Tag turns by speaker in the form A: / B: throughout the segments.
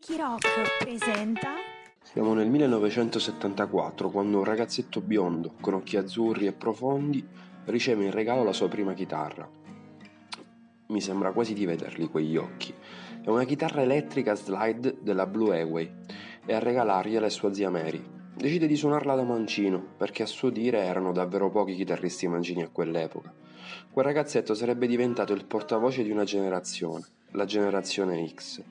A: Wikirock presenta
B: Siamo nel 1974 quando un ragazzetto biondo con occhi azzurri e profondi riceve in regalo la sua prima chitarra. Mi sembra quasi di vederli quegli occhi. È una chitarra elettrica slide della Blue Away e a regalargliela è sua zia Mary. Decide di suonarla da mancino perché a suo dire erano davvero pochi chitarristi mancini a quell'epoca. Quel ragazzetto sarebbe diventato il portavoce di una generazione, la generazione X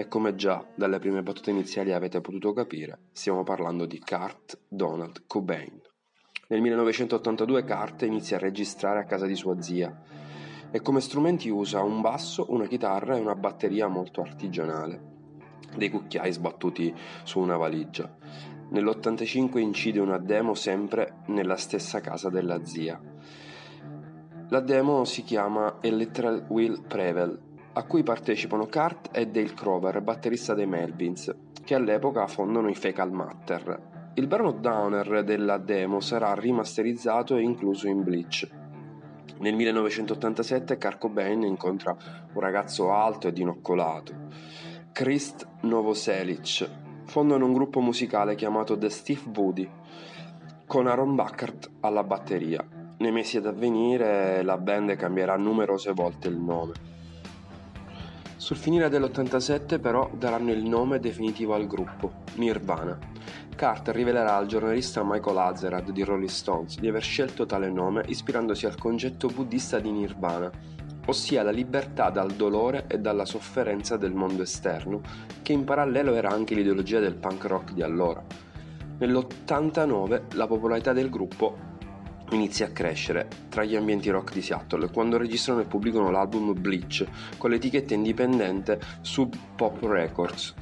B: e come già dalle prime battute iniziali avete potuto capire, stiamo parlando di Kurt Donald Cobain. Nel 1982 Kurt inizia a registrare a casa di sua zia e come strumenti usa un basso, una chitarra e una batteria molto artigianale, dei cucchiai sbattuti su una valigia. Nell'85 incide una demo sempre nella stessa casa della zia. La demo si chiama Electral Will Prevail a cui partecipano Kurt e Dale Crover, batterista dei Melvins, che all'epoca fondano i Fecal Matter. Il brano Downer della demo sarà rimasterizzato e incluso in Bleach. Nel 1987 Kurt Cobain incontra un ragazzo alto e dinoccolato, Krist Novoselic. Fondano un gruppo musicale chiamato The Steve Woody, con Aaron Buckert alla batteria. Nei mesi ad avvenire la band cambierà numerose volte il nome. Sul finire dell'87 però daranno il nome definitivo al gruppo, Nirvana. Carter rivelerà al giornalista Michael Azerad di Rolling Stones di aver scelto tale nome ispirandosi al concetto buddista di Nirvana, ossia la libertà dal dolore e dalla sofferenza del mondo esterno, che in parallelo era anche l'ideologia del punk rock di allora. Nell'89 la popolarità del gruppo inizia a crescere tra gli ambienti rock di Seattle quando registrano e pubblicano l'album Bleach con l'etichetta indipendente Sub Pop Records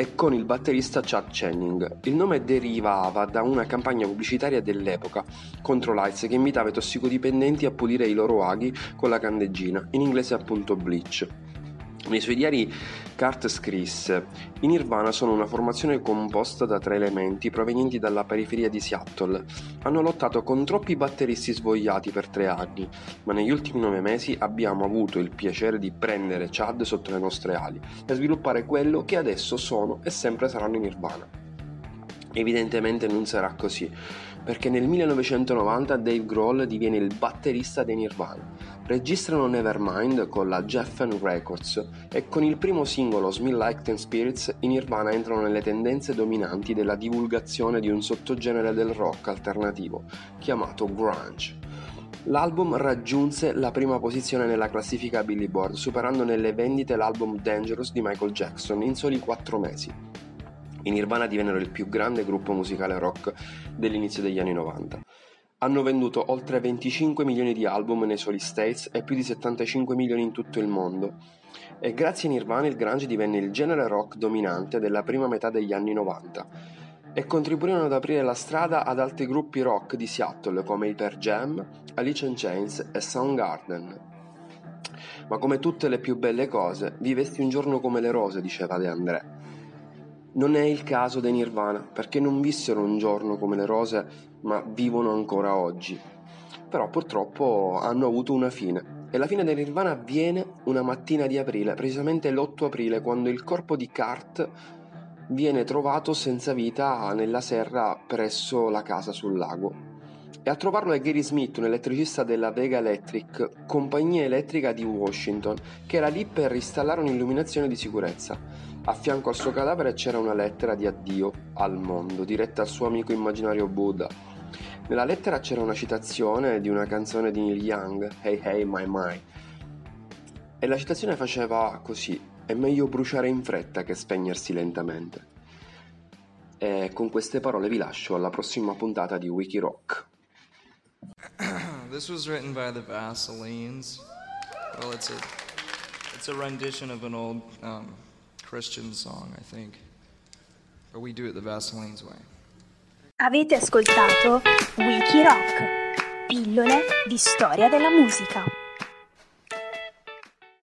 B: e con il batterista Chad Channing. Il nome derivava da una campagna pubblicitaria dell'epoca contro l'AIDS che invitava i tossicodipendenti a pulire i loro aghi con la candeggina, in inglese appunto Bleach. Nei suoi diari Kurt scrisse I Nirvana sono una formazione composta da tre elementi provenienti dalla periferia di Seattle. Hanno lottato con troppi batteristi svogliati per tre anni, ma negli ultimi nove mesi abbiamo avuto il piacere di prendere Chad sotto le nostre ali e sviluppare quello che adesso sono e sempre saranno i Nirvana. Evidentemente non sarà così, perché nel 1990 Dave Grohl diviene il batterista dei Nirvana registrano Nevermind con la Geffen Records e con il primo singolo Smell Like Teen Spirits i Nirvana entrano nelle tendenze dominanti della divulgazione di un sottogenere del rock alternativo chiamato grunge. L'album raggiunse la prima posizione nella classifica Billboard, superando nelle vendite l'album Dangerous di Michael Jackson in soli 4 mesi. I Nirvana divennero il più grande gruppo musicale rock dell'inizio degli anni 90. Hanno venduto oltre 25 milioni di album nei soli States e più di 75 milioni in tutto il mondo. E grazie a Nirvana il grunge divenne il genere rock dominante della prima metà degli anni 90 e contribuirono ad aprire la strada ad altri gruppi rock di Seattle come i Per Jam, Alice in Chains e Soundgarden. Ma come tutte le più belle cose, vivesti un giorno come le rose, diceva De André. Non è il caso dei Nirvana, perché non vissero un giorno come le rose, ma vivono ancora oggi. Però purtroppo hanno avuto una fine. E la fine dei Nirvana avviene una mattina di aprile, precisamente l'8 aprile, quando il corpo di Kurt viene trovato senza vita nella serra presso la casa sul lago. E a trovarlo è Gary Smith, un elettricista della Vega Electric, compagnia elettrica di Washington, che era lì per installare un'illuminazione di sicurezza. A fianco al suo cadavere c'era una lettera di addio al mondo, diretta al suo amico immaginario Buddha. Nella lettera c'era una citazione di una canzone di Neil Young, Hey Hey My My. E la citazione faceva così: È meglio bruciare in fretta che spegnersi lentamente. E con queste parole vi lascio alla prossima puntata di Wikirock.
C: This was written by the Vaselines. Well, it's a it's a rendition of an old um, Christian song, I think. But we do it the Vaselines way.
A: Avete ascoltato Wiki Rock, pillole di storia della musica.